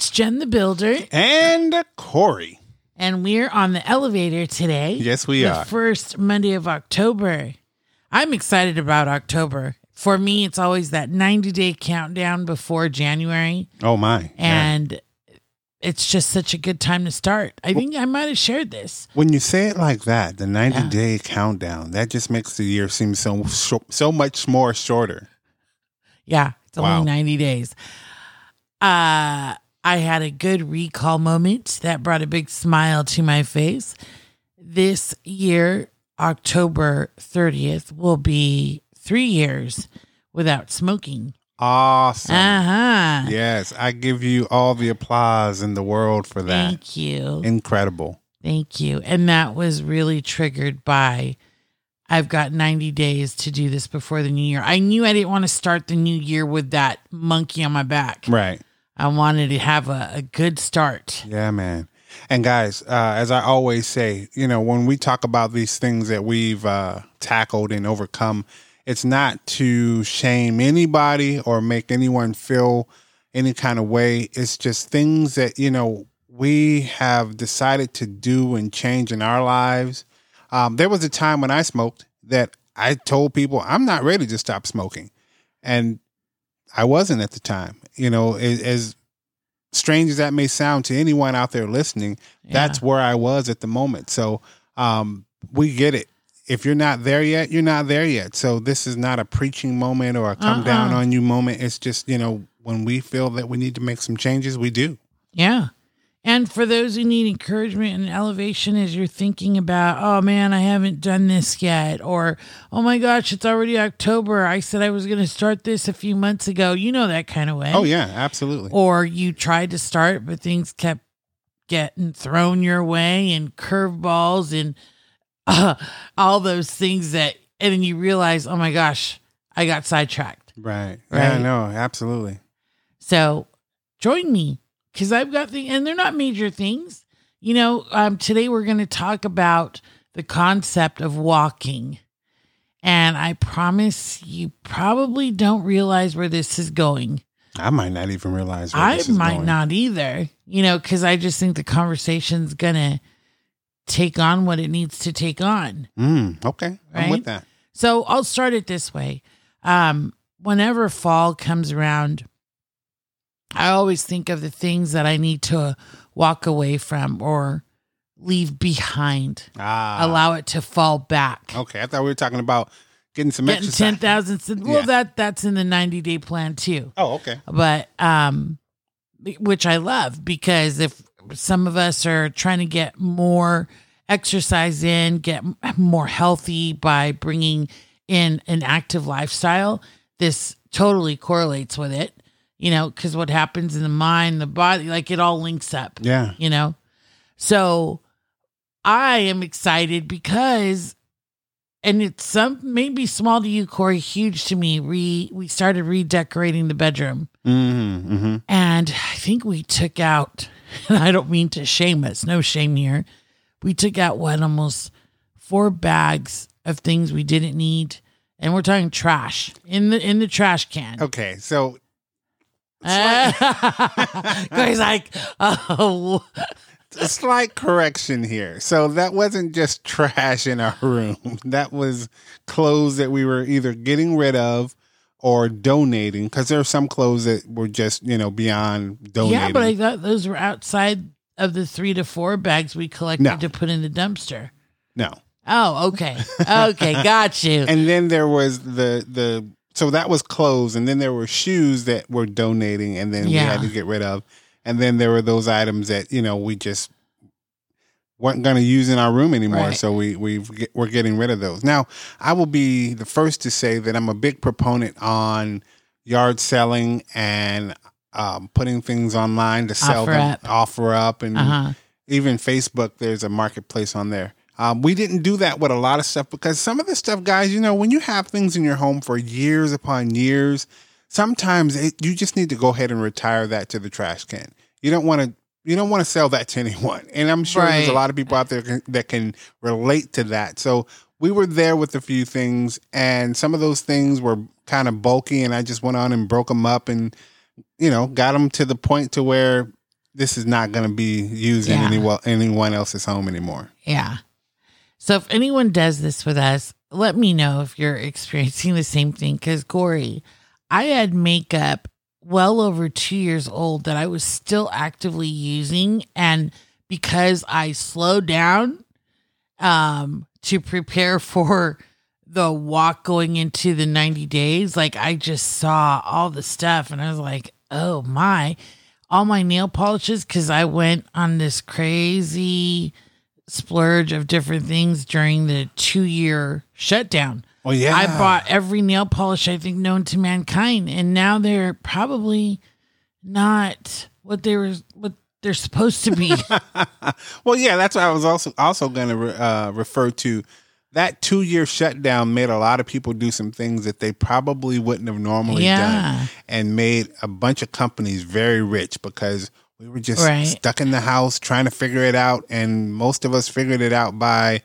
It's Jen the Builder, And Corey. and we're on the elevator today. Yes, we the are. first Monday of October. I'm excited about October. For me, it's always that 90 day countdown before January, Oh my. Yeah. and it's just such a good time to start. I think I might have shared this. When you say it like that, the 90 Yeah. day countdown, that just makes the year seem so so, so much more shorter. Yeah, it's only 90 days. Uh I had a good recall moment that brought a big smile to my face. This year, October 30th, will be three years without smoking. Awesome. Uh huh. Yes, I give you all the applause in the world for that. Thank you. Incredible. Thank you. And that was really triggered by I've got 90 days to do this before the new year. I knew I didn't want to start the new year with that monkey on my back. Right. I wanted to have a, a good start. Yeah, man. And guys, uh, as I always say, you know, when we talk about these things that we've uh, tackled and overcome, it's not to shame anybody or make anyone feel any kind of way. It's just things that, you know, we have decided to do and change in our lives. Um, there was a time when I smoked that I told people I'm not ready to stop smoking. And I wasn't at the time. You know, as, as strange as that may sound to anyone out there listening, that's where I was at the moment. So um, we get it. If you're not there yet, you're not there yet. So this is not a preaching moment or a come down Uh-uh. on you moment. It's just, you know, when we feel that we need to make some changes, we do. Yeah. And for those who need encouragement and elevation as you're thinking about, oh man, I haven't done this yet, or oh my gosh, it's already October. I said I was going to start this a few months ago. You know that kind of way. Oh, yeah, absolutely. Or you tried to start, but things kept getting thrown your way and curveballs and uh, all those things that, and then you realize, oh my gosh, I got sidetracked. Right. Yeah, Right. no, absolutely. So join me because I've got the, and they're not major things. You know, um, today we're going to talk about the concept of walking. And I promise you probably don't realize where this is going. I might not even realize where I this is might going. not either, you know, because I just think the conversation's going to take on what it needs to take on. Mm, okay. I'm Right? with that. So I'll start it this way. Um, whenever fall comes around, I always think of the things that I need to walk away from or leave behind. Ah. Allow it to fall back. Okay. I thought we were talking about getting some Getting exercise. ten thousand. Well, Yeah. that that's in the ninety day plan too. Oh, okay. But um, which I love because if some of us are trying to get more exercise in, get more healthy by bringing in an active lifestyle, this totally correlates with it. You know, because what happens in the mind, the body, like it all links up Yeah. you know? So I am excited because and it's some maybe small to you, Corey, huge to me. Re we started redecorating the bedroom. Mm-hmm, mm-hmm. And I think we took out, and I don't mean to shame us, no shame here. We took out what almost four bags of things we didn't need. And we're talking trash in the in the trash can. Okay. So Corey's eh. like, oh a slight correction here. So that wasn't just trash in our room. That was clothes that we were either getting rid of or donating because there are some clothes that were just, you know, beyond donating. Yeah, but I thought those were outside of the three to four bags we collected No. to put in the dumpster. no. Oh, okay. Okay, got you. And then there was the the so that was clothes and then there were shoes that were donating and then we had to get rid of. And then there were those items that, you know, we just weren't going to use in our room anymore. Right. So we we we're getting rid of those. Now, I will be the first to say that I'm a big proponent on yard selling and um, putting things online to sell Offer them, up. offer up, and Uh-huh. even Facebook. There's a marketplace on there. Um, we didn't do that with a lot of stuff because some of the stuff, guys, you know, when you have things in your home for years upon years, sometimes it, you just need to go ahead and retire that to the trash can. You don't want to. You don't want to sell that to anyone, and I'm sure there's a lot of people out there can, that can relate to that. So we were there with a few things, and some of those things were kind of bulky, and I just went on and broke them up, and you know, got them to the point to where this is not going to be used in any, anyone else's home anymore. Yeah. So if anyone does this with us, let me know if you're experiencing the same thing. Because Corey, I had makeup well over two years old that I was still actively using, and because I slowed down um, to prepare for the walk going into the 90 days, like I just saw all the stuff, and I was like, oh my. All my nail polishes, because I went on this crazy splurge of different things during the two year shutdown. Oh yeah, I bought every nail polish I think known to mankind, and now they're probably not what they were what they're supposed to be. Well, yeah, that's what I was also also going to re- uh, refer to. That two year shutdown made a lot of people do some things that they probably wouldn't have normally Yeah. done, and made a bunch of companies very rich because we were just Right. stuck in the house trying to figure it out, and most of us figured it out by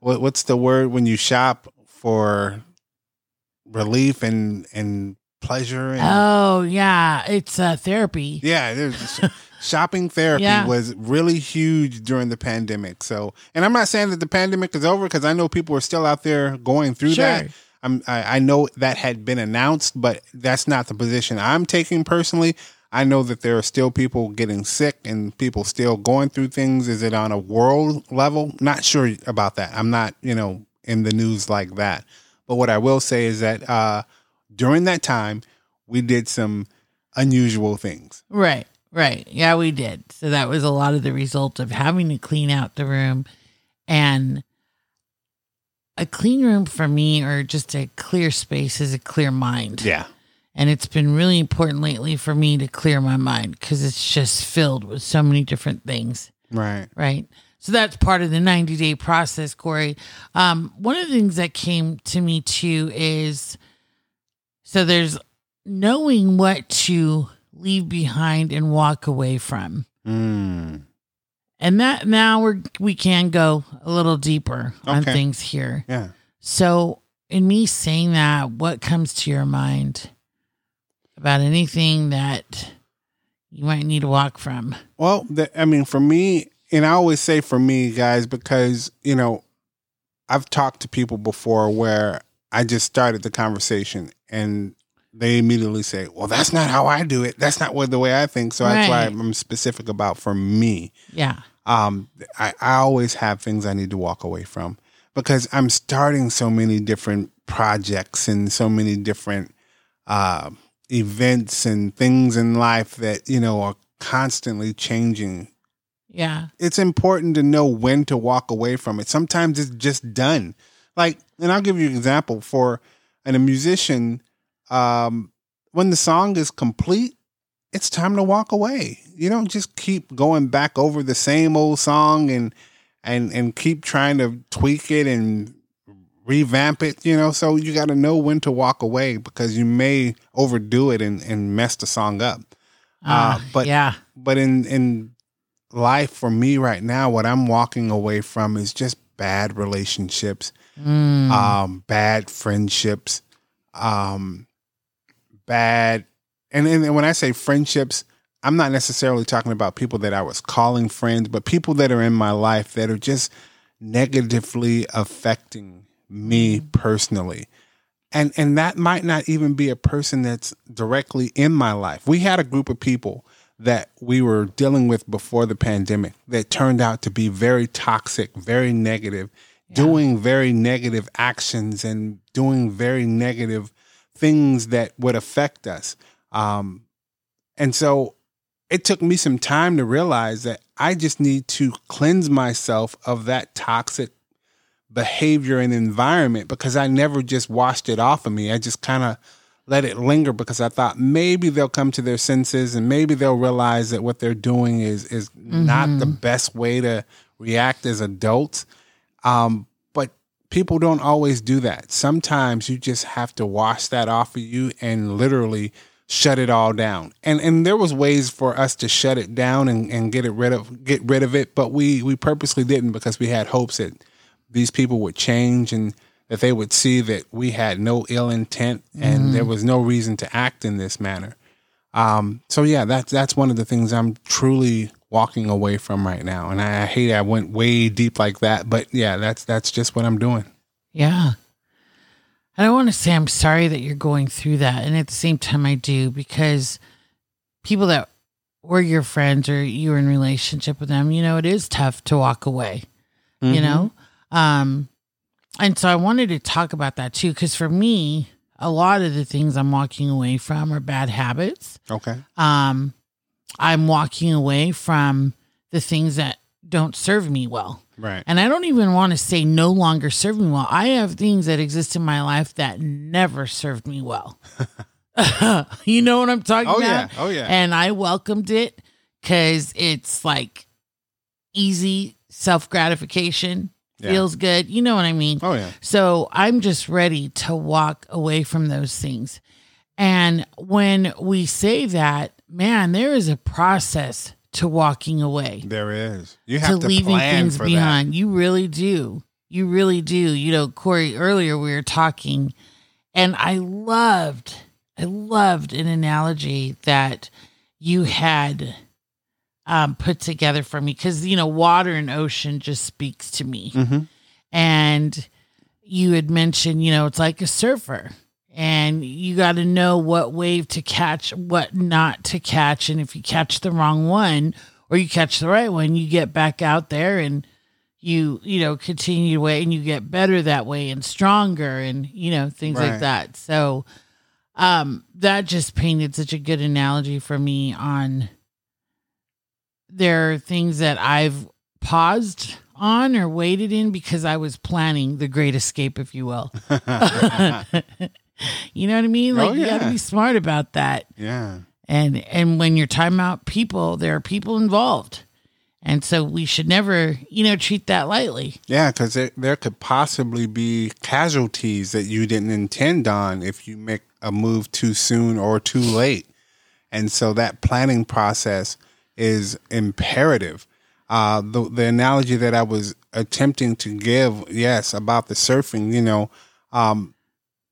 what, what's the word when you shop for relief and and pleasure and oh yeah, it's uh, therapy. yeah, there's shopping therapy Yeah. was really huge during the pandemic. So, and I'm not saying that the pandemic is over because I know people are still out there going through Sure. that. I'm, I, I know that had been announced, but that's not the position I'm taking personally. I know that there are still people getting sick and people still going through things. Is it on a world level? Not sure about that. I'm not, you know, in the news like that. But what I will say is that uh, during that time, we did some unusual things. Right, right. Yeah, we did. So that was a lot of the result of having to clean out the room and a clean room for me or just a clear space is a clear mind. Yeah. And it's been really important lately for me to clear my mind because it's just filled with so many different things. Right. Right. So that's part of the 90 day process, Corey. Um, one of the things that came to me too is so there's knowing what to leave behind and walk away from. Mm. And that now we're we can go a little deeper on things here. Yeah. So in me saying that, what comes to your mind about anything that you might need to walk from? Well, the, I mean, for me, and I always say for me, guys, because, you know, I've talked to people before where I just started the conversation and they immediately say, well, that's not how I do it. That's not what the way I think. So that's why I'm specific about for me. Yeah. um, I, I always have things I need to walk away from because I'm starting so many different projects and so many different uh, events and things in life that, you know, are constantly changing. Yeah. It's important to know when to walk away from it. Sometimes it's just done. Like, and I'll give you an example for and a musician, um, when the song is complete, it's time to walk away. You don't just keep going back over the same old song and and and keep trying to tweak it and revamp it, you know. So you got to know when to walk away because you may overdo it and, and mess the song up. Uh, Ah, but yeah. but in in life for me right now, what I'm walking away from is just bad relationships, Mm. um, bad friendships, um, bad. And, and when I say friendships, I'm not necessarily talking about people that I was calling friends, but people that are in my life that are just negatively affecting me personally. And and that might not even be a person that's directly in my life. We had a group of people that we were dealing with before the pandemic that turned out to be very toxic, very negative, doing very negative actions and doing very negative things that would affect us. Um, and so it took me some time to realize that I just need to cleanse myself of that toxic behavior and environment because I never just washed it off of me. I just kind of let it linger because I thought maybe they'll come to their senses and maybe they'll realize that what they're doing is is not the best way to react as adults. Um, but people don't always do that. Sometimes you just have to wash that off of you and literally shut it all down. And and there was ways for us to shut it down and, and get it rid of get rid of it, but we we purposely didn't because we had hopes that these people would change and that they would see that we had no ill intent and there was no reason to act in this manner. Um, so yeah, that's that's one of the things I'm truly walking away from right now. And I, I hate I went way deep like that, but yeah, that's that's just what I'm doing. Yeah. I don't want to say I'm sorry that you're going through that. And at the same time, I do because people that were your friends or you were in relationship with them, you know, it is tough to walk away, you Mhm. know? Um, and so I wanted to talk about that too, because for me, a lot of the things I'm walking away from are bad habits. Okay. Um, I'm walking away from the things that don't serve me well. Right. And I don't even want to say no longer serve me well. I have things that exist in my life that never served me well. you know what I'm talking Oh about? yeah. Oh yeah. And I welcomed it because it's like easy self gratification, Yeah. feels good. You know what I mean? oh yeah. So I'm just ready to walk away from those things. And when we say that, man, there is a process to walking away There is. You have to, leaving plan things for behind. You really do. You really do. You know, Corey, earlier we were talking, and I loved, I loved an analogy that you had um, put together for me because, you know, water and ocean just speaks to me. that. hmm And you had mentioned, you know, it's like a surfer. And you got to know what wave to catch, what not to catch. And if you catch the wrong one or you catch the right one, you get back out there and you, you know, continue to way and you get better that way and stronger and, you know, things Right. like that. So um that just painted such a good analogy for me on there are things that I've paused on or waited in because I was planning the great escape, if you will. you know what I mean? Like Oh, you got to be smart about that. yeah. And and when you're time out people, there are people involved. And so we should never, you know, treat that lightly. Yeah, because there, there could possibly be casualties that you didn't intend on if you make a move too soon or too late. And so that planning process is imperative. Uh, the, the analogy that I was attempting to give, yes, about the surfing, you know, um,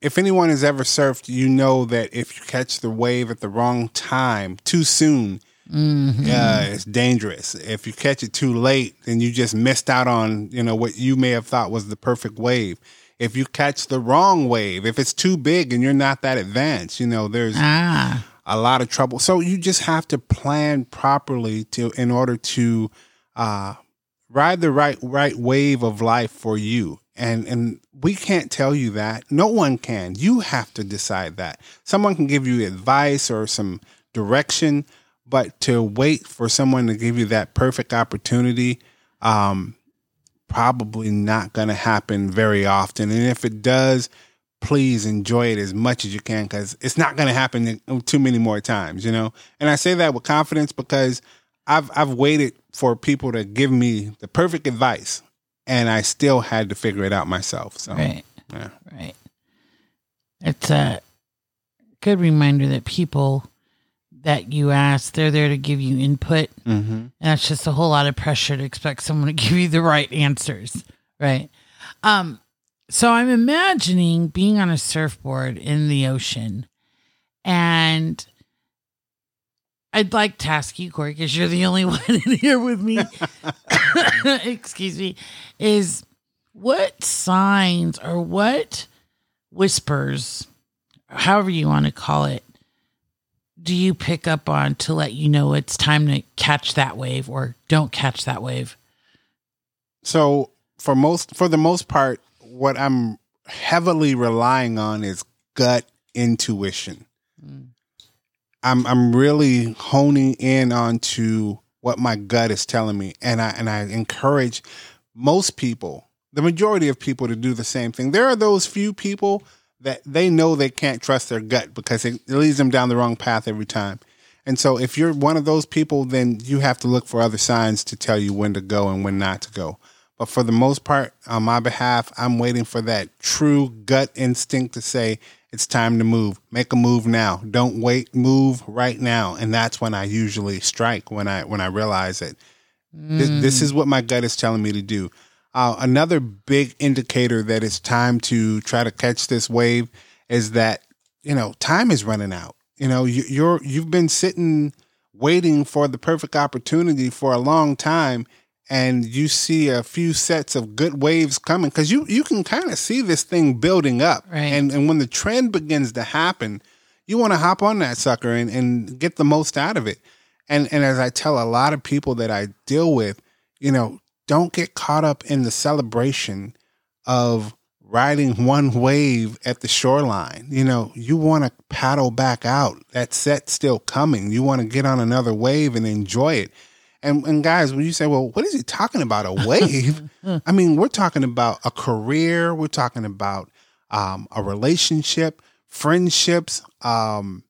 if anyone has ever surfed, you know that if you catch the wave at the wrong time, too soon, Mhm. yeah, it's dangerous. If you catch it too late, then you just missed out on, you know, what you may have thought was the perfect wave. If you catch the wrong wave, if it's too big and you're not that advanced, you know, there's Ah, a lot of trouble. So you just have to plan properly to in order to uh ride the right right wave of life for you. And and we can't tell you that. No one can. You have to decide that. Someone can give you advice or some direction, but to wait for someone to give you that perfect opportunity um probably not going to happen very often. And if it does, please enjoy it as much as you can because it's not going to happen too many more times, you know. And I say that with confidence because I've I've waited for people to give me the perfect advice, and I still had to figure it out myself. So right, yeah, right. It's a good reminder that people that you ask, they're there to give you input. mm-hmm. And that's just a whole lot of pressure to expect someone to give you the right answers, right? Um, so I'm imagining being on a surfboard in the ocean, and I'd like to ask you, Corey, because you're the only one in here with me. Excuse me. Is what signs or what whispers, however you want to call it, do you pick up on to let you know it's time to catch that wave or don't catch that wave? So for most for the most part, what I'm heavily relying on is gut intuition. Mm. I'm I'm really honing in onto what my gut is telling me, and I and I encourage most people, the majority of people, to do the same thing. There are those few people that they know they can't trust their gut because it, it leads them down the wrong path every time. And so, if you're one of those people, then you have to look for other signs to tell you when to go and when not to go. But for the most part, on my behalf, I'm waiting for that true gut instinct to say, it's time to move. Make a move now. Don't wait. Move right now. And that's when I usually strike when I when I realize that this, this is what my gut is telling me to do. Uh, another big indicator that it's time to try to catch this wave is that you know time is running out. You know, you, you're you've been sitting waiting for the perfect opportunity for a long time and you see a few sets of good waves coming because you you can kind of see this thing building up Right. and and when the trend begins to happen you want to hop on that sucker and, and get the most out of it and and as i tell a lot of people that i deal with you know don't get caught up in the celebration of riding one wave at the shoreline. You know, you want to paddle back out. That set's still coming. You want to get on another wave and enjoy it. And, and guys, when you say, well, what is he talking about? A wave? I mean, we're talking about a career. We're talking about um, a relationship, friendships, um,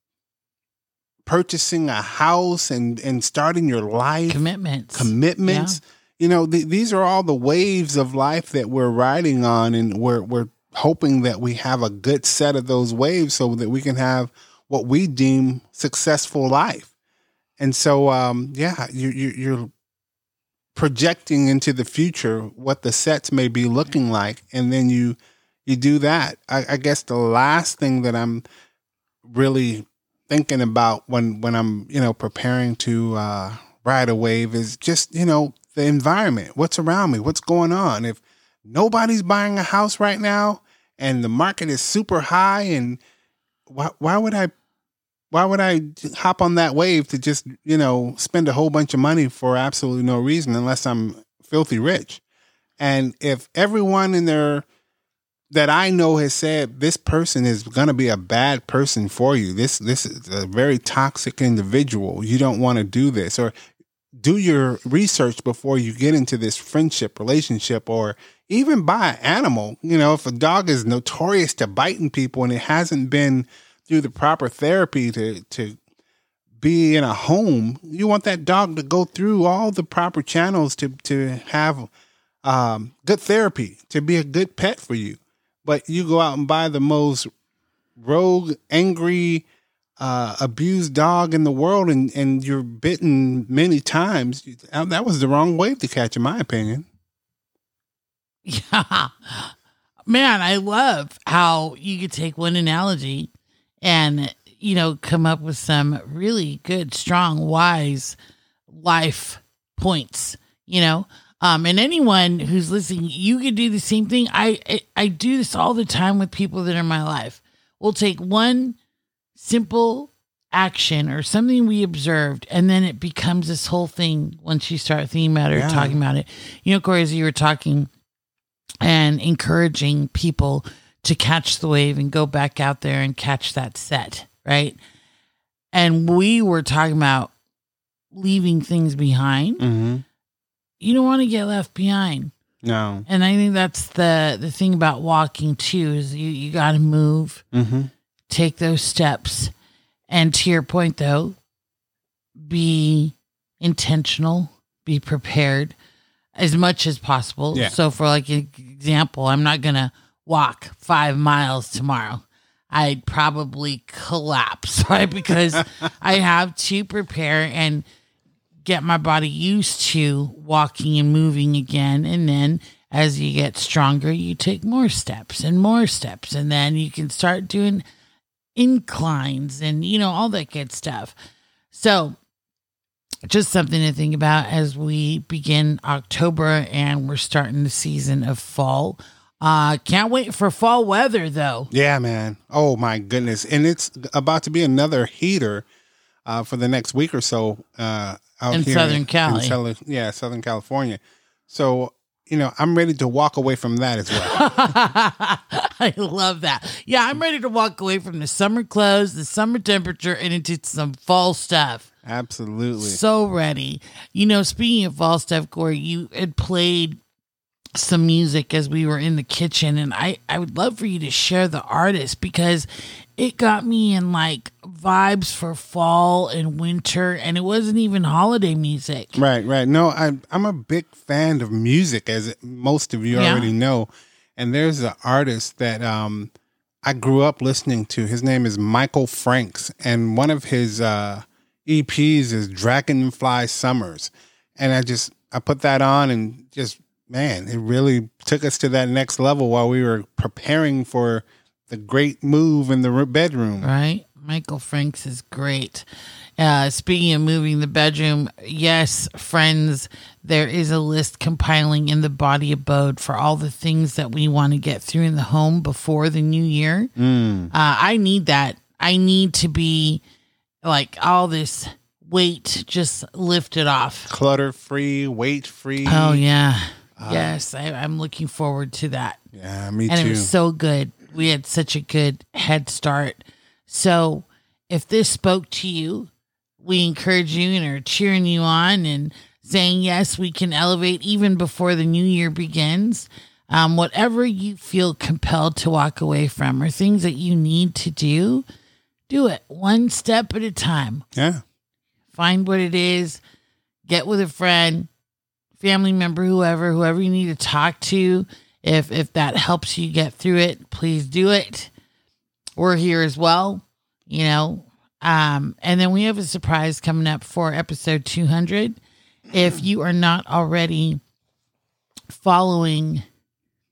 purchasing a house and, and starting your life Commitments. commitments. You know, th- these are all the waves of life that we're riding on, and we're we're hoping that we have a good set of those waves so that we can have what we deem successful life. And so, um, yeah, you, you, you're projecting into the future what the sets may be looking like, and then you you do that. I, I guess the last thing that I'm really thinking about when when I'm you know preparing to uh, ride a wave is just you know the environment, what's around me, what's going on. If nobody's buying a house right now and the market is super high, and why why would I why would I hop on that wave to just you know spend a whole bunch of money for absolutely no reason unless I'm filthy rich? And if everyone in there that I know has said this person is going to be a bad person for you. This this is a very toxic individual. You don't want to do this or do your research before you get into this friendship relationship or even buy an animal. You know, if a dog is notorious to biting people and it hasn't been through the proper therapy to to be in a home, you want that dog to go through all the proper channels to to have um, good therapy to be a good pet for you. But you go out and buy the most rogue, angry, uh, abused dog in the world, and and you're bitten many times. Uh, That was the wrong wave to catch, in my opinion. Yeah. Man, I love how you could take one analogy and, you know, come up with some really good, strong, wise life points, you know. Um, and anyone who's listening, you could do the same thing. I, I I do this all the time with people that are in my life. We'll take one simple action or something we observed, and then it becomes this whole thing once you start thinking about it or talking about it. You know, Corey, as you were talking and encouraging people to catch the wave and go back out there and catch that set, right? And we were talking about leaving things behind. Mm-hmm. You don't want to get left behind. No. And I think that's the the thing about walking too is you you got to move, Mm-hmm. take those steps. And to your point though, be intentional, be prepared as much as possible. Yeah. So for like an example, I'm not to walk 5 miles tomorrow. I'd probably collapse, right? Because I have to prepare and get my body used to walking and moving again. And then as you get stronger, you take more steps and more steps. And then you can start doing inclines and, you know, all that good stuff. So, just something to think about as we begin October and we're starting the season of fall. Uh, can't wait for fall weather though. Yeah, man. Oh my goodness. And it's about to be another heater uh, for the next week or so uh, out In here Southern Cali. Southern- yeah, Southern California. So you know, I'm ready to walk away from that as well. I love that. Yeah, I'm ready to walk away from the summer clothes, the summer temperature, and into some fall stuff. Absolutely. So ready. You know, speaking of fall stuff, Corey, you had played some music as we were in the kitchen, and I, I would love for you to share the artist because it got me in like vibes for fall and winter, and it wasn't even holiday music. Right, right. No, I, I'm a big fan of music, as most of you Yeah. already know. And there's an artist that um, I grew up listening to. His name is Michael Franks, and one of his uh, EPs is Dragonfly Summers. And I just I put that on, and just man, it really took us to that next level while we were preparing for the great move in the bedroom. Right? Michael Franks is great. Uh, speaking of moving the bedroom, yes, friends, there is a list compiling in the body abode for all the things that we want to get through in the home before the new year. Uh, I need that. I need to be like all this weight just lifted off. Clutter free, weight free. Oh, yeah. Yes, I, I'm looking forward to that Yeah, me and too. And it was so good. We had such a good head start. So, if this spoke to you, we encourage you and are cheering you on and saying yes, we can elevate even before the new year begins. Um, whatever you feel compelled to walk away from or things that you need to do, do it one step at a time. yeah. Find what it is, get with a friend, family member, whoever, whoever you need to talk to. If if that helps you get through it, please do it. We're here as well, you know. Um, and then we have a surprise coming up for episode 200. If you are not already following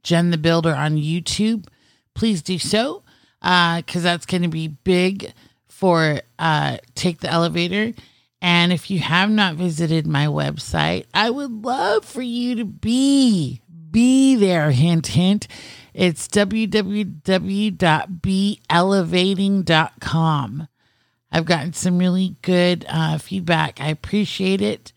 Jen the Builder on YouTube, please do so because that's going to be big for uh, Take the Elevator. And if you have not visited my website, I would love for you to be be there. Hint, hint. It's www.beelevating.com. I've gotten some really good uh, feedback. I appreciate it.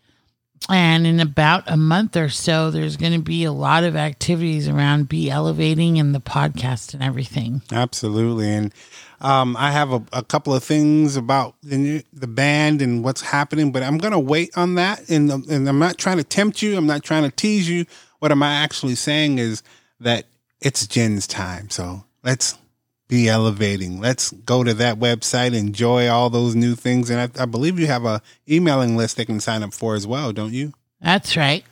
And in about a month or so, there's going to be a lot of activities around Be Elevating and the podcast and everything. Absolutely. And um, I have a, a couple of things about the, the band and what's happening, but I'm going to wait on that. And, and I'm not trying to tempt you. I'm not trying to tease you. What am I'm actually saying is that it's Jen's time. So let's be elevating. Let's go to that website, enjoy all those new things. And I, I believe you have a emailing list they can sign up for as well, don't you? That's right.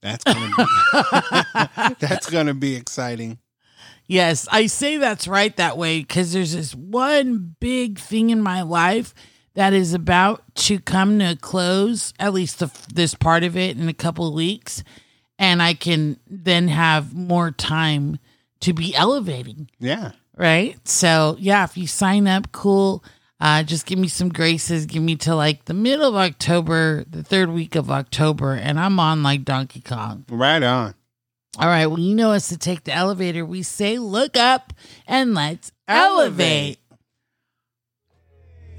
That's gonna be that's gonna be exciting. Yes, I say that's right that way because there's this one big thing in my life that is about to come to a close, at least the, this part of it in a couple of weeks. And I can then have more time to be elevating, Yeah. Right? So, yeah, if you sign up, cool. Uh, just give me some graces. Give me to like the middle of October, the third week of October, and I'm on like Donkey Kong. Right on. All right. Well, you know us to take the elevator. We say, look up and let's elevate.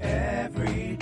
Elevate. Every